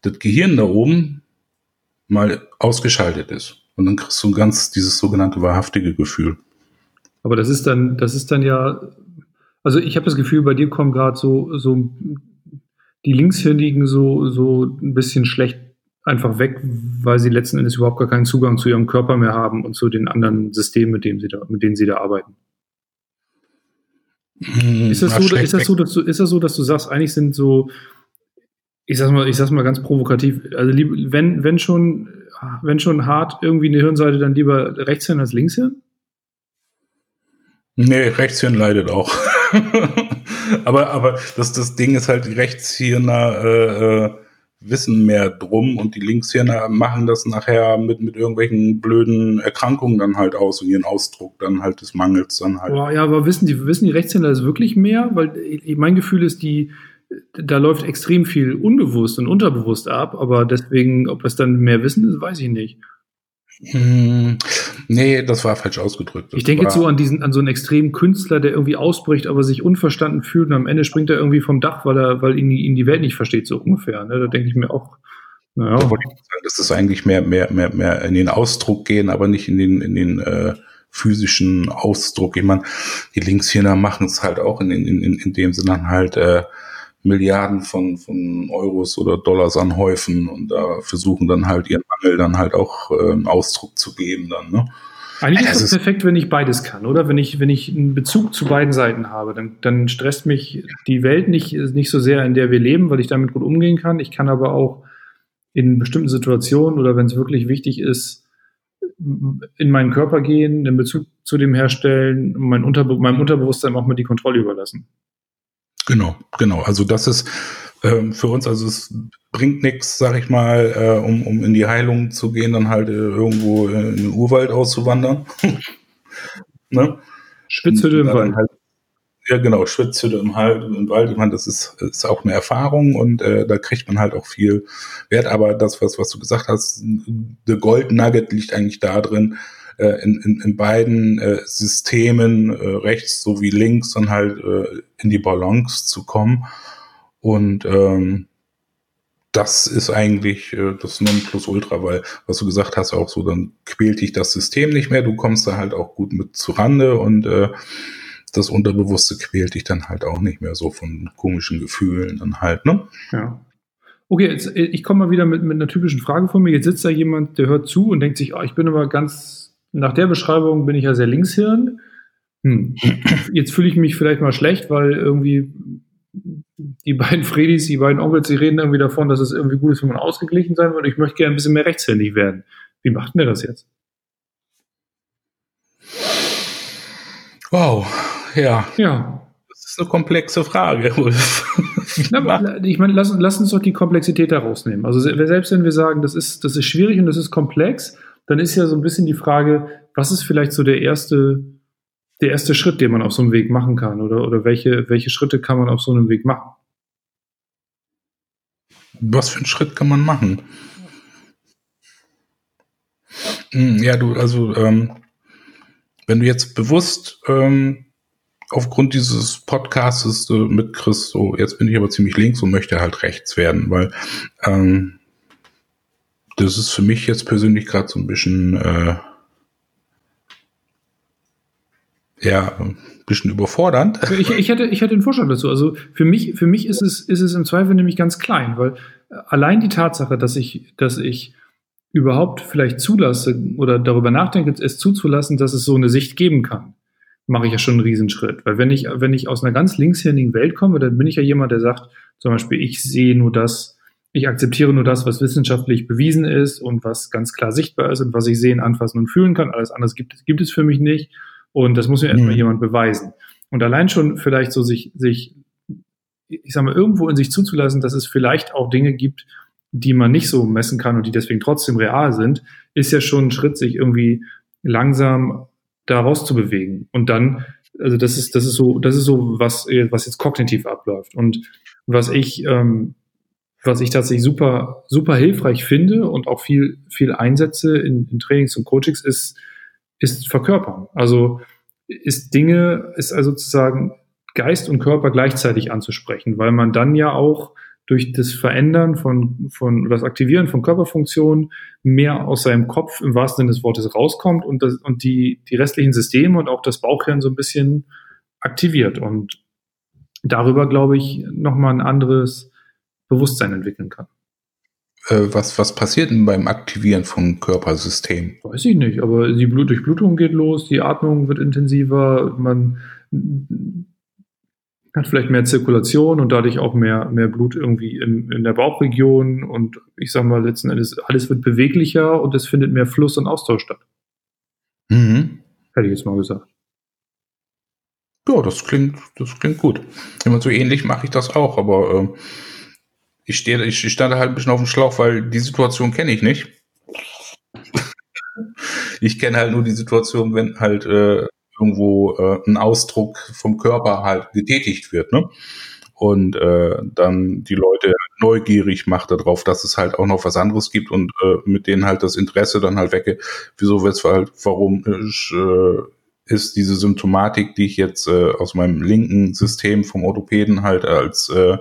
das Gehirn da oben mal ausgeschaltet ist. Und dann kriegst du ganz dieses sogenannte wahrhaftige Gefühl. Aber das ist dann, das ist dann ja, also ich habe das Gefühl, bei dir kommen gerade so, so die Linkshirnigen so, so ein bisschen schlecht einfach weg, weil sie letzten Endes überhaupt gar keinen Zugang zu ihrem Körper mehr haben und zu den anderen Systemen, mit denen sie da, mit denen sie da arbeiten. Hm, ist das, so, ist, das so, dass du, ist das so, dass du sagst, eigentlich sind so, ich sag's mal, ich sag's mal ganz provokativ, also wenn, wenn schon, wenn schon hart irgendwie eine Hirnseite, dann lieber Rechtshirn als Linkshirn? Nee, Rechtshirn leidet auch. aber, aber das, das Ding ist halt, Rechtshirner äh, äh, wissen mehr drum und die Linkshirner machen das nachher mit, mit irgendwelchen blöden Erkrankungen dann halt aus und ihren Ausdruck dann halt des Mangels dann halt. Boah, ja, aber wissen die, wissen die Rechtshänder das wirklich mehr? Weil mein Gefühl ist, die, da läuft extrem viel unbewusst und unterbewusst ab, aber deswegen, ob das dann mehr wissen ist, weiß ich nicht. Hm, nee, das war falsch ausgedrückt. Das ich denke jetzt so an diesen, an so einen extremen Künstler, der irgendwie ausbricht, aber sich unverstanden fühlt und am Ende springt er irgendwie vom Dach, weil er, weil ihn, ihn die Welt nicht versteht, so ungefähr. Ne? Da denke ich mir auch, naja. Da das ist eigentlich mehr, mehr, mehr, mehr in den Ausdruck gehen, aber nicht in den, in den äh, physischen Ausdruck. Ich meine, die Linkshirner machen es halt auch in, in, in, in dem Sinne halt äh, Milliarden von, von Euros oder Dollars anhäufen und da versuchen dann halt ihren Mangel dann halt auch äh, Ausdruck zu geben dann, ne? Eigentlich ist es perfekt, wenn ich beides kann, oder? Wenn ich, wenn ich einen Bezug zu beiden Seiten habe, dann, dann stresst mich die Welt nicht, nicht so sehr, in der wir leben, weil ich damit gut umgehen kann. Ich kann aber auch in bestimmten Situationen oder wenn es wirklich wichtig ist, in meinen Körper gehen, den Bezug zu dem herstellen, mein Unterbe meinem Unterbewusstsein auch mal die Kontrolle überlassen. Genau, genau. Also das ist ähm, für uns, also es bringt nichts, sag ich mal, äh, um, um in die Heilung zu gehen, dann halt äh, irgendwo in den Urwald auszuwandern. ne? Schwitzhütte im Wald. Halt, ja, genau, Schwitzhütte im, halt, im Wald. Ich meine, das ist, ist auch eine Erfahrung und äh, da kriegt man halt auch viel Wert. Aber das, was, was du gesagt hast, the Gold Nugget liegt eigentlich da drin, äh, in, in, in beiden äh, Systemen, äh, rechts sowie links, dann halt äh, in die Balance zu kommen. Und ähm, das ist eigentlich äh, das Nonplusultra, weil, was du gesagt hast, auch so, dann quält dich das System nicht mehr, du kommst da halt auch gut mit zu Rande und äh, das Unterbewusste quält dich dann halt auch nicht mehr so von komischen Gefühlen dann halt, ne? Ja. Okay, jetzt, ich komme mal wieder mit, mit einer typischen Frage von mir. Jetzt sitzt da jemand, der hört zu und denkt sich, oh, ich bin aber ganz, nach der Beschreibung bin ich ja sehr Linkshirn. Hm. Jetzt fühle ich mich vielleicht mal schlecht, weil irgendwie die beiden Fredis, die beiden Onkels, die reden irgendwie davon, dass es irgendwie gut ist, wenn man ausgeglichen sein. Und ich möchte gerne ein bisschen mehr rechtshändig werden. Wie macht denn das jetzt? Wow, ja. Ja. Das ist eine komplexe Frage. Na, ich meine, lass, lass, uns doch die Komplexität da rausnehmen. Also selbst wenn wir sagen, das ist, das ist schwierig und das ist komplex, dann ist ja so ein bisschen die Frage, was ist vielleicht so der erste, der erste Schritt, den man auf so einem Weg machen kann? Oder, oder welche, welche Schritte kann man auf so einem Weg machen? Was für einen Schritt kann man machen? Hm, ja, du, also ähm, wenn du jetzt bewusst ähm, aufgrund dieses Podcasts äh, mit Chris so, jetzt bin ich aber ziemlich links und möchte halt rechts werden, weil ähm, das ist für mich jetzt persönlich gerade so ein bisschen äh, ja, ein bisschen überfordernd. Also ich, ich, hätte, ich hätte einen Vorschlag dazu. Also für mich, für mich ist es, ist es im Zweifel nämlich ganz klein, weil allein die Tatsache, dass ich, dass ich überhaupt vielleicht zulasse oder darüber nachdenke, es zuzulassen, dass es so eine Sicht geben kann, mache ich ja schon einen Riesenschritt. Weil wenn ich, wenn ich aus einer ganz linkshändigen Welt komme, dann bin ich ja jemand, der sagt, zum Beispiel, ich sehe nur das, ich akzeptiere nur das, was wissenschaftlich bewiesen ist und was ganz klar sichtbar ist und was ich sehen, anfassen und fühlen kann. Alles andere gibt, gibt es für mich nicht. Und das muss mir erstmal mhm. jemand beweisen. Und allein schon vielleicht so sich, sich, ich sag mal, irgendwo in sich zuzulassen, dass es vielleicht auch Dinge gibt, die man nicht so messen kann und die deswegen trotzdem real sind, ist ja schon ein Schritt, sich irgendwie langsam da rauszubewegen. Und dann, also das ist, das ist so, das ist so, was, was jetzt kognitiv abläuft. Und was ich, ähm, was ich tatsächlich super, super hilfreich finde und auch viel, viel einsetze in, in Trainings und Coachings ist, ist Verkörpern. Also ist Dinge, ist also sozusagen Geist und Körper gleichzeitig anzusprechen, weil man dann ja auch durch das Verändern von, von das Aktivieren von Körperfunktionen mehr aus seinem Kopf im wahrsten Sinne des Wortes rauskommt und, das, und die, die restlichen Systeme und auch das Bauchhirn so ein bisschen aktiviert und darüber, glaube ich, nochmal ein anderes Bewusstsein entwickeln kann. Äh, was, was passiert denn beim Aktivieren von Körpersystemen? Weiß ich nicht, aber die Blut Durchblutung geht los, die Atmung wird intensiver, man hat vielleicht mehr Zirkulation und dadurch auch mehr, mehr Blut irgendwie in, in der Bauchregion und ich sag mal letzten Endes, alles wird beweglicher und es findet mehr Fluss und Austausch statt. Mhm. Hätte ich jetzt mal gesagt. Ja, das klingt, das klingt gut. Immer so ähnlich mache ich das auch, aber äh, ich stehe, ich stand halt ein bisschen auf dem Schlauch, weil die Situation kenne ich nicht. ich kenne halt nur die Situation, wenn halt äh, irgendwo äh, ein Ausdruck vom Körper halt getätigt wird, ne? Und äh, dann die Leute neugierig macht darauf, dass es halt auch noch was anderes gibt und äh, mit denen halt das Interesse dann halt wecke, wieso, weshalb, warum ich, äh, ist diese Symptomatik, die ich jetzt äh, aus meinem linken System vom Orthopäden halt als äh,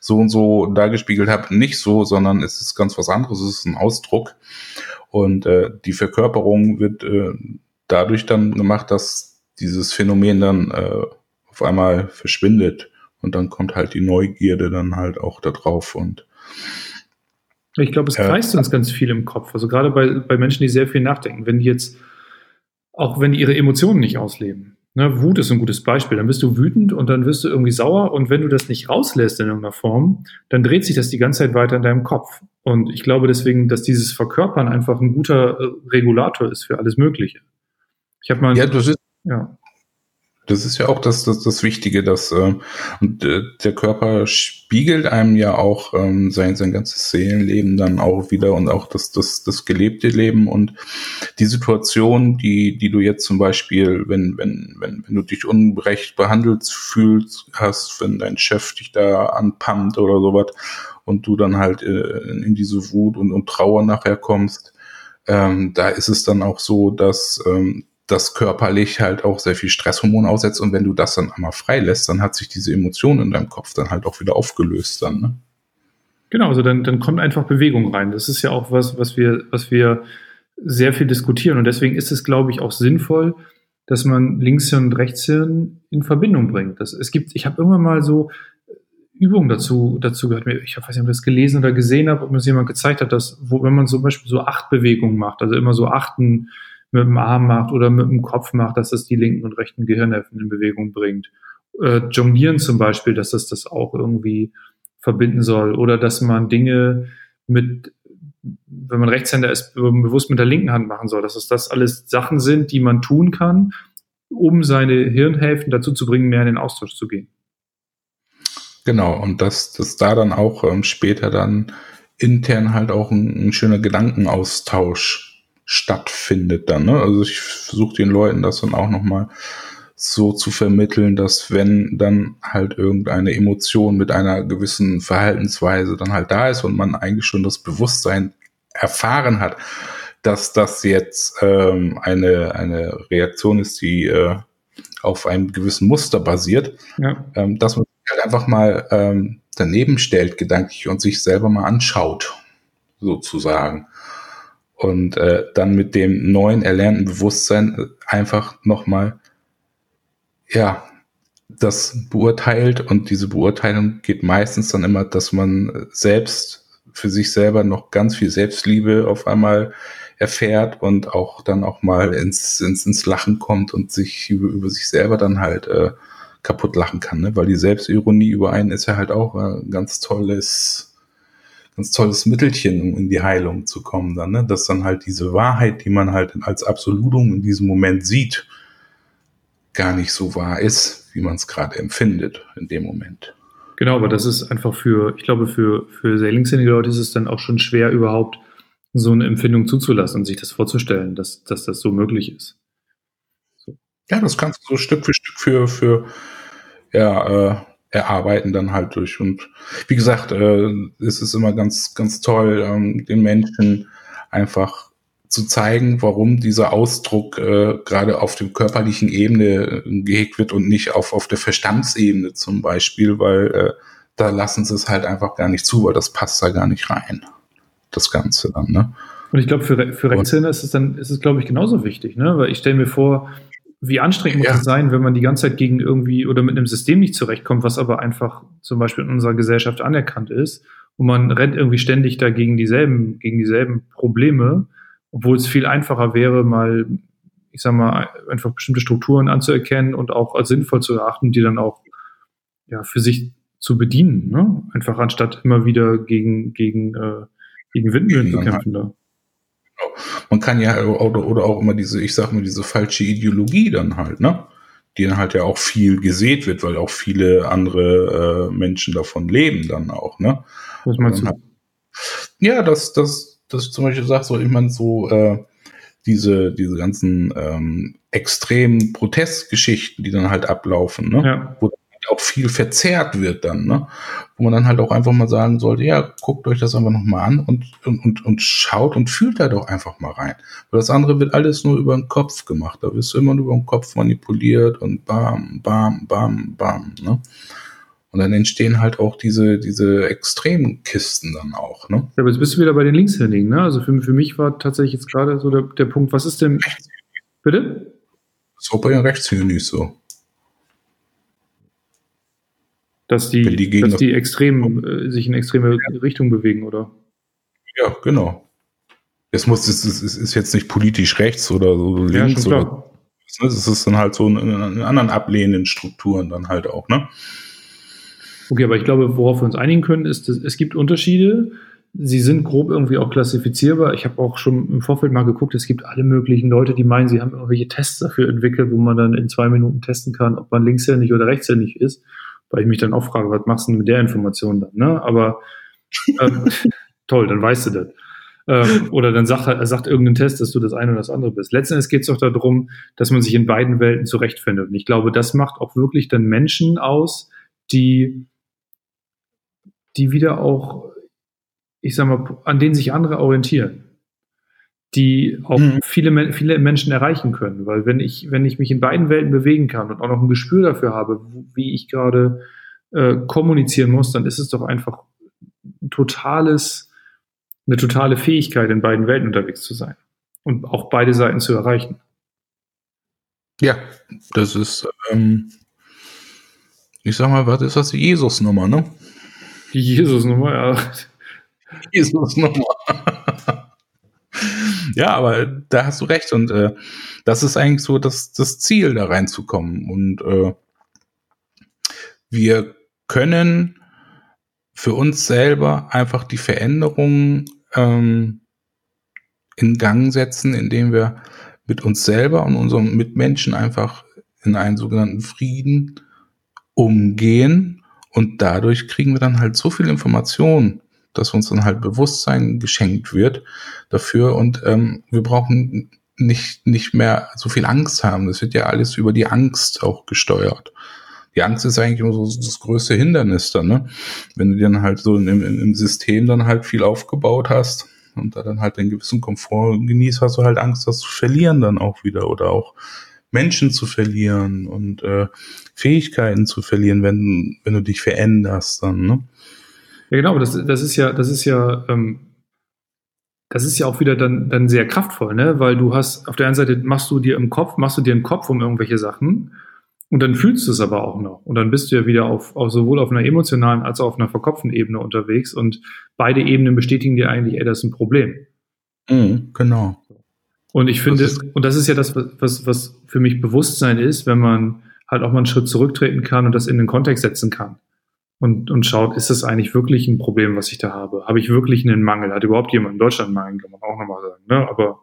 so und so dargespiegelt habe, nicht so, sondern es ist ganz was anderes, es ist ein Ausdruck. Und äh, die Verkörperung wird äh, dadurch dann gemacht, dass dieses Phänomen dann äh, auf einmal verschwindet. Und dann kommt halt die Neugierde dann halt auch da drauf und ich glaube, es kreist äh, uns ganz viel im Kopf. Also gerade bei, bei Menschen, die sehr viel nachdenken. Wenn die jetzt auch wenn die ihre Emotionen nicht ausleben. Ne, Wut ist ein gutes Beispiel. Dann bist du wütend und dann wirst du irgendwie sauer und wenn du das nicht rauslässt in irgendeiner Form, dann dreht sich das die ganze Zeit weiter in deinem Kopf. Und ich glaube deswegen, dass dieses Verkörpern einfach ein guter äh, Regulator ist für alles Mögliche. Ich habe mal. Ja, du bist, ja. Das ist ja auch das, das, das Wichtige, dass äh, und, äh, der Körper spiegelt einem ja auch ähm, sein, sein ganzes Seelenleben dann auch wieder und auch das, das, das gelebte Leben. Und die Situation, die, die du jetzt zum Beispiel, wenn, wenn, wenn, wenn du dich unrecht behandelt fühlst, hast, wenn dein Chef dich da anpammt oder sowas und du dann halt äh, in diese Wut und, und Trauer nachher kommst, ähm, da ist es dann auch so, dass ähm, das körperlich halt auch sehr viel Stresshormon aussetzt und wenn du das dann einmal freilässt, dann hat sich diese Emotion in deinem Kopf dann halt auch wieder aufgelöst dann, ne? Genau, also dann, dann kommt einfach Bewegung rein. Das ist ja auch was, was wir, was wir sehr viel diskutieren und deswegen ist es, glaube ich, auch sinnvoll, dass man Linkshirn und Rechtshirn in Verbindung bringt. Das, es gibt, ich habe immer mal so Übung dazu, dazu gehört. Ich weiß nicht, ob ich das gelesen oder gesehen habe, ob mir das jemand gezeigt hat, dass, wo, wenn man zum Beispiel so acht Bewegungen macht, also immer so achten mit dem Arm macht oder mit dem Kopf macht, dass das die linken und rechten Gehirnhälften in Bewegung bringt. Äh, Jonglieren zum Beispiel, dass das das auch irgendwie verbinden soll. Oder dass man Dinge mit, wenn man Rechtshänder ist, bewusst mit der linken Hand machen soll. Dass es das alles Sachen sind, die man tun kann, um seine Hirnhälften dazu zu bringen, mehr in den Austausch zu gehen. Genau, und dass, dass da dann auch ähm, später dann intern halt auch ein, ein schöner Gedankenaustausch stattfindet dann. Ne? Also ich versuche den Leuten das dann auch nochmal so zu vermitteln, dass wenn dann halt irgendeine Emotion mit einer gewissen Verhaltensweise dann halt da ist und man eigentlich schon das Bewusstsein erfahren hat, dass das jetzt ähm, eine, eine Reaktion ist, die äh, auf einem gewissen Muster basiert, ja. ähm, dass man halt einfach mal ähm, daneben stellt, gedanklich und sich selber mal anschaut, sozusagen und äh, dann mit dem neuen erlernten Bewusstsein äh, einfach nochmal, ja, das beurteilt und diese Beurteilung geht meistens dann immer, dass man selbst für sich selber noch ganz viel Selbstliebe auf einmal erfährt und auch dann auch mal ins, ins, ins Lachen kommt und sich über, über sich selber dann halt äh, kaputt lachen kann, ne? weil die Selbstironie über einen ist ja halt auch äh, ein ganz tolles ganz tolles Mittelchen, um in die Heilung zu kommen dann, ne? dass dann halt diese Wahrheit, die man halt als Absolutum in diesem Moment sieht, gar nicht so wahr ist, wie man es gerade empfindet in dem Moment. Genau, aber das ist einfach für, ich glaube, für, für sehr linkshändige Leute ist es dann auch schon schwer, überhaupt so eine Empfindung zuzulassen und sich das vorzustellen, dass, dass das so möglich ist. So. Ja, das kannst du so Stück für Stück für, für ja, äh, erarbeiten dann halt durch. Und wie gesagt, äh, es ist immer ganz, ganz toll, ähm, den Menschen einfach zu zeigen, warum dieser Ausdruck äh, gerade auf dem körperlichen Ebene äh, gehegt wird und nicht auf, auf der Verstandsebene zum Beispiel, weil äh, da lassen sie es halt einfach gar nicht zu, weil das passt da gar nicht rein. Das Ganze dann, ne? Und ich glaube, für, für Rechtshänder ist es dann, ist es, glaube ich, genauso wichtig, ne? Weil ich stelle mir vor, wie anstrengend muss ja. es sein, wenn man die ganze Zeit gegen irgendwie oder mit einem System nicht zurechtkommt, was aber einfach zum Beispiel in unserer Gesellschaft anerkannt ist und man rennt irgendwie ständig da gegen dieselben, gegen dieselben Probleme, obwohl es viel einfacher wäre, mal, ich sag mal, einfach bestimmte Strukturen anzuerkennen und auch als sinnvoll zu erachten, die dann auch ja, für sich zu bedienen, ne? Einfach anstatt immer wieder gegen, gegen, äh, gegen Windmühlen zu kämpfen da. Man kann ja oder, oder auch immer diese, ich sag mal, diese falsche Ideologie dann halt, ne? Die dann halt ja auch viel gesät wird, weil auch viele andere äh, Menschen davon leben dann auch, ne? Was meinst du? Ja, dass das, das zum Beispiel sagt, so, ich meine, so äh, diese, diese ganzen ähm, extremen Protestgeschichten, die dann halt ablaufen, ne? Ja. Wo auch viel verzerrt wird dann, ne? Wo man dann halt auch einfach mal sagen sollte, ja, guckt euch das einfach nochmal an und, und, und schaut und fühlt da doch einfach mal rein. Weil das andere wird alles nur über den Kopf gemacht. Da wirst du immer nur über den Kopf manipuliert und bam, bam, bam, bam, ne? Und dann entstehen halt auch diese, diese extremen Kisten dann auch, ne? Ja, aber jetzt bist du wieder bei den Linkshändigen, ne? Also für, für mich war tatsächlich jetzt gerade so der, der Punkt, was ist denn. Bitte? Das ist auch bei den Rechtshändigen nicht so. Dass die, die dass die extrem, äh, sich in extreme. Richtung bewegen, oder? Ja, genau. Es muss, es ist, es ist jetzt nicht politisch rechts oder so links ja, oder. Es ist dann halt so in, in anderen ablehnenden Strukturen dann halt auch, ne? Okay, aber ich glaube, worauf wir uns einigen können, ist, dass es gibt Unterschiede. Sie sind grob irgendwie auch klassifizierbar. Ich habe auch schon im Vorfeld mal geguckt, es gibt alle möglichen Leute, die meinen, sie haben irgendwelche Tests dafür entwickelt, wo man dann in zwei Minuten testen kann, ob man linkshändig oder rechtshändig ist weil ich mich dann auch frage, was machst du denn mit der Information dann? Ne? Aber ähm, toll, dann weißt du das. Ähm, oder dann sagt, er sagt irgendein Test, dass du das eine oder das andere bist. Letzten Endes geht es doch darum, dass man sich in beiden Welten zurechtfindet. Und ich glaube, das macht auch wirklich dann Menschen aus, die, die wieder auch, ich sag mal, an denen sich andere orientieren die auch mhm. viele, viele Menschen erreichen können. Weil wenn ich, wenn ich mich in beiden Welten bewegen kann und auch noch ein Gespür dafür habe, wie ich gerade äh, kommunizieren muss, dann ist es doch einfach ein totales, eine totale Fähigkeit, in beiden Welten unterwegs zu sein und auch beide Seiten zu erreichen. Ja, das ist, ähm, Ich sag mal, was ist das? Die Jesus-Nummer, ne? Die Jesus-Nummer, ja. Jesus-Nummer. Ja, aber da hast du recht. Und äh, das ist eigentlich so das, das Ziel, da reinzukommen. Und äh, wir können für uns selber einfach die Veränderungen ähm, in Gang setzen, indem wir mit uns selber und unseren Mitmenschen einfach in einen sogenannten Frieden umgehen und dadurch kriegen wir dann halt so viel Information, dass uns dann halt Bewusstsein geschenkt wird dafür und ähm, wir brauchen nicht, nicht mehr so viel Angst haben. Das wird ja alles über die Angst auch gesteuert. Die Angst ist eigentlich immer so das größte Hindernis dann, ne? Wenn du dann halt so im, im System dann halt viel aufgebaut hast und da dann halt einen gewissen Komfort genießt, hast du halt Angst, das zu verlieren dann auch wieder oder auch Menschen zu verlieren und äh, Fähigkeiten zu verlieren, wenn, wenn du dich veränderst dann, ne? Ja, genau, das, das ist ja, das ist ja, ähm, das ist ja auch wieder dann, dann sehr kraftvoll, ne? Weil du hast, auf der einen Seite machst du dir im Kopf, machst du dir einen Kopf um irgendwelche Sachen und dann fühlst du es aber auch noch. Und dann bist du ja wieder auf, auf sowohl auf einer emotionalen als auch auf einer verkopften Ebene unterwegs und beide Ebenen bestätigen dir eigentlich, ey, das ist ein Problem. Mhm, genau. Und ich finde, das und das ist ja das, was, was für mich Bewusstsein ist, wenn man halt auch mal einen Schritt zurücktreten kann und das in den Kontext setzen kann. Und, und schaut, ist das eigentlich wirklich ein Problem, was ich da habe? Habe ich wirklich einen Mangel? Hat überhaupt jemand in Deutschland einen Mangel, kann man auch nochmal sagen. Ne? Aber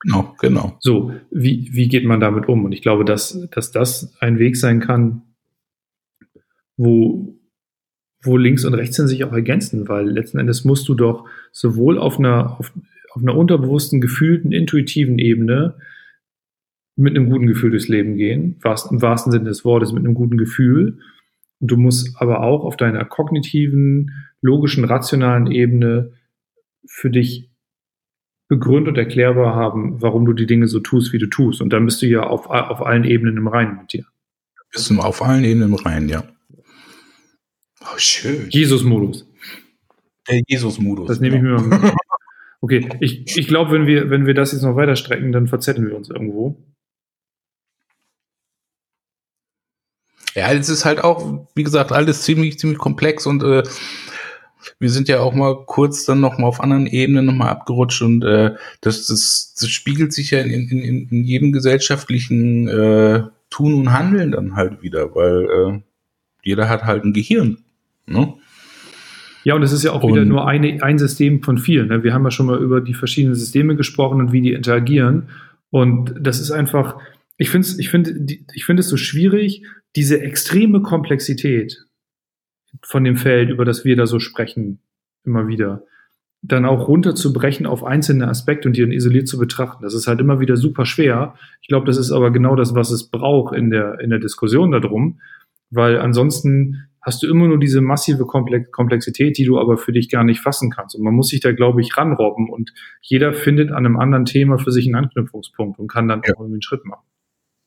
genau, genau. So, wie, wie geht man damit um? Und ich glaube, dass, dass das ein Weg sein kann, wo, wo links und rechts sich auch ergänzen, weil letzten Endes musst du doch sowohl auf einer, auf, auf einer unterbewussten, gefühlten, intuitiven Ebene mit einem guten Gefühl durchs Leben gehen, im wahrsten Sinne des Wortes, mit einem guten Gefühl. Du musst aber auch auf deiner kognitiven, logischen, rationalen Ebene für dich begründet und erklärbar haben, warum du die Dinge so tust, wie du tust. Und dann bist du ja auf, auf allen Ebenen im Reinen mit dir. Bist du auf allen Ebenen im Reinen, ja. Oh, schön. Jesus-Modus. Der Jesus-Modus. Das nehme ich mir mal mit. Okay, ich, ich glaube, wenn wir, wenn wir das jetzt noch weiter strecken, dann verzetteln wir uns irgendwo. Ja, es ist halt auch, wie gesagt, alles ziemlich, ziemlich komplex und äh, wir sind ja auch mal kurz dann noch mal auf anderen Ebenen noch mal abgerutscht und äh, das, das, das spiegelt sich ja in, in, in jedem gesellschaftlichen äh, Tun und Handeln dann halt wieder, weil äh, jeder hat halt ein Gehirn. Ne? Ja, und es ist ja auch und, wieder nur eine, ein System von vielen. Ne? Wir haben ja schon mal über die verschiedenen Systeme gesprochen und wie die interagieren. Und das ist einfach, ich finde es ich find, ich find es so schwierig, diese extreme Komplexität von dem Feld, über das wir da so sprechen, immer wieder, dann auch runterzubrechen auf einzelne Aspekte und die dann isoliert zu betrachten. Das ist halt immer wieder super schwer. Ich glaube, das ist aber genau das, was es braucht in der, in der Diskussion darum, weil ansonsten hast du immer nur diese massive Komplexität, die du aber für dich gar nicht fassen kannst. Und man muss sich da, glaube ich, ranrobben und jeder findet an einem anderen Thema für sich einen Anknüpfungspunkt und kann dann ja. auch irgendwie einen Schritt machen.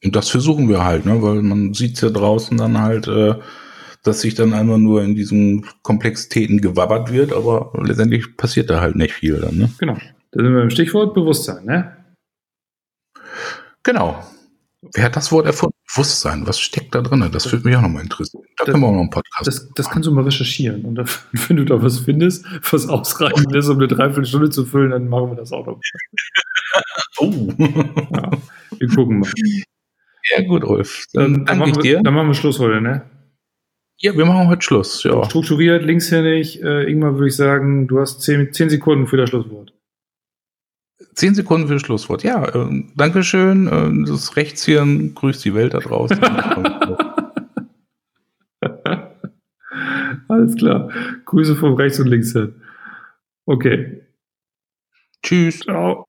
Und das versuchen wir halt, ne? weil man sieht ja draußen dann halt, äh, dass sich dann einmal nur in diesen Komplexitäten gewabbert wird, aber letztendlich passiert da halt nicht viel dann. Ne? Genau. Da sind wir im Stichwort Bewusstsein, ne? Genau. Wer hat das Wort erfunden? Bewusstsein, was steckt da drin? Das würde mich auch nochmal interessieren. Da das, können wir auch noch einen Podcast Das, das kannst du mal recherchieren. Und wenn du da was findest, was ausreichend ist, um eine Dreiviertelstunde zu füllen, dann machen wir das auch noch. oh. Ja, wir gucken mal. Ja, gut, Ulf. Dann, dann, machen, wir, dann machen wir Schluss heute, ne? Ja, wir machen heute Schluss, ja. Strukturiert, linkshändig. Äh, Ingmar würde ich sagen, du hast zehn, zehn Sekunden für das Schlusswort. Zehn Sekunden für das Schlusswort. Ja, äh, Dankeschön. Äh, das Rechtshirn grüßt die Welt da draußen. Alles klar. Grüße vom Rechts- und Linkshirn. Okay. Tschüss. Ciao.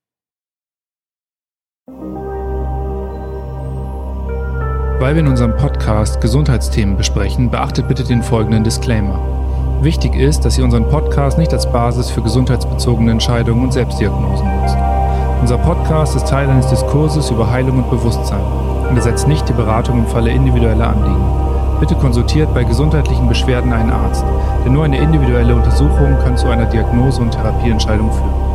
Weil wir in unserem Podcast Gesundheitsthemen besprechen, beachtet bitte den folgenden Disclaimer. Wichtig ist, dass ihr unseren Podcast nicht als Basis für gesundheitsbezogene Entscheidungen und Selbstdiagnosen nutzt. Unser Podcast ist Teil eines Diskurses über Heilung und Bewusstsein und ersetzt nicht die Beratung im Falle individueller Anliegen. Bitte konsultiert bei gesundheitlichen Beschwerden einen Arzt, denn nur eine individuelle Untersuchung kann zu einer Diagnose und Therapieentscheidung führen.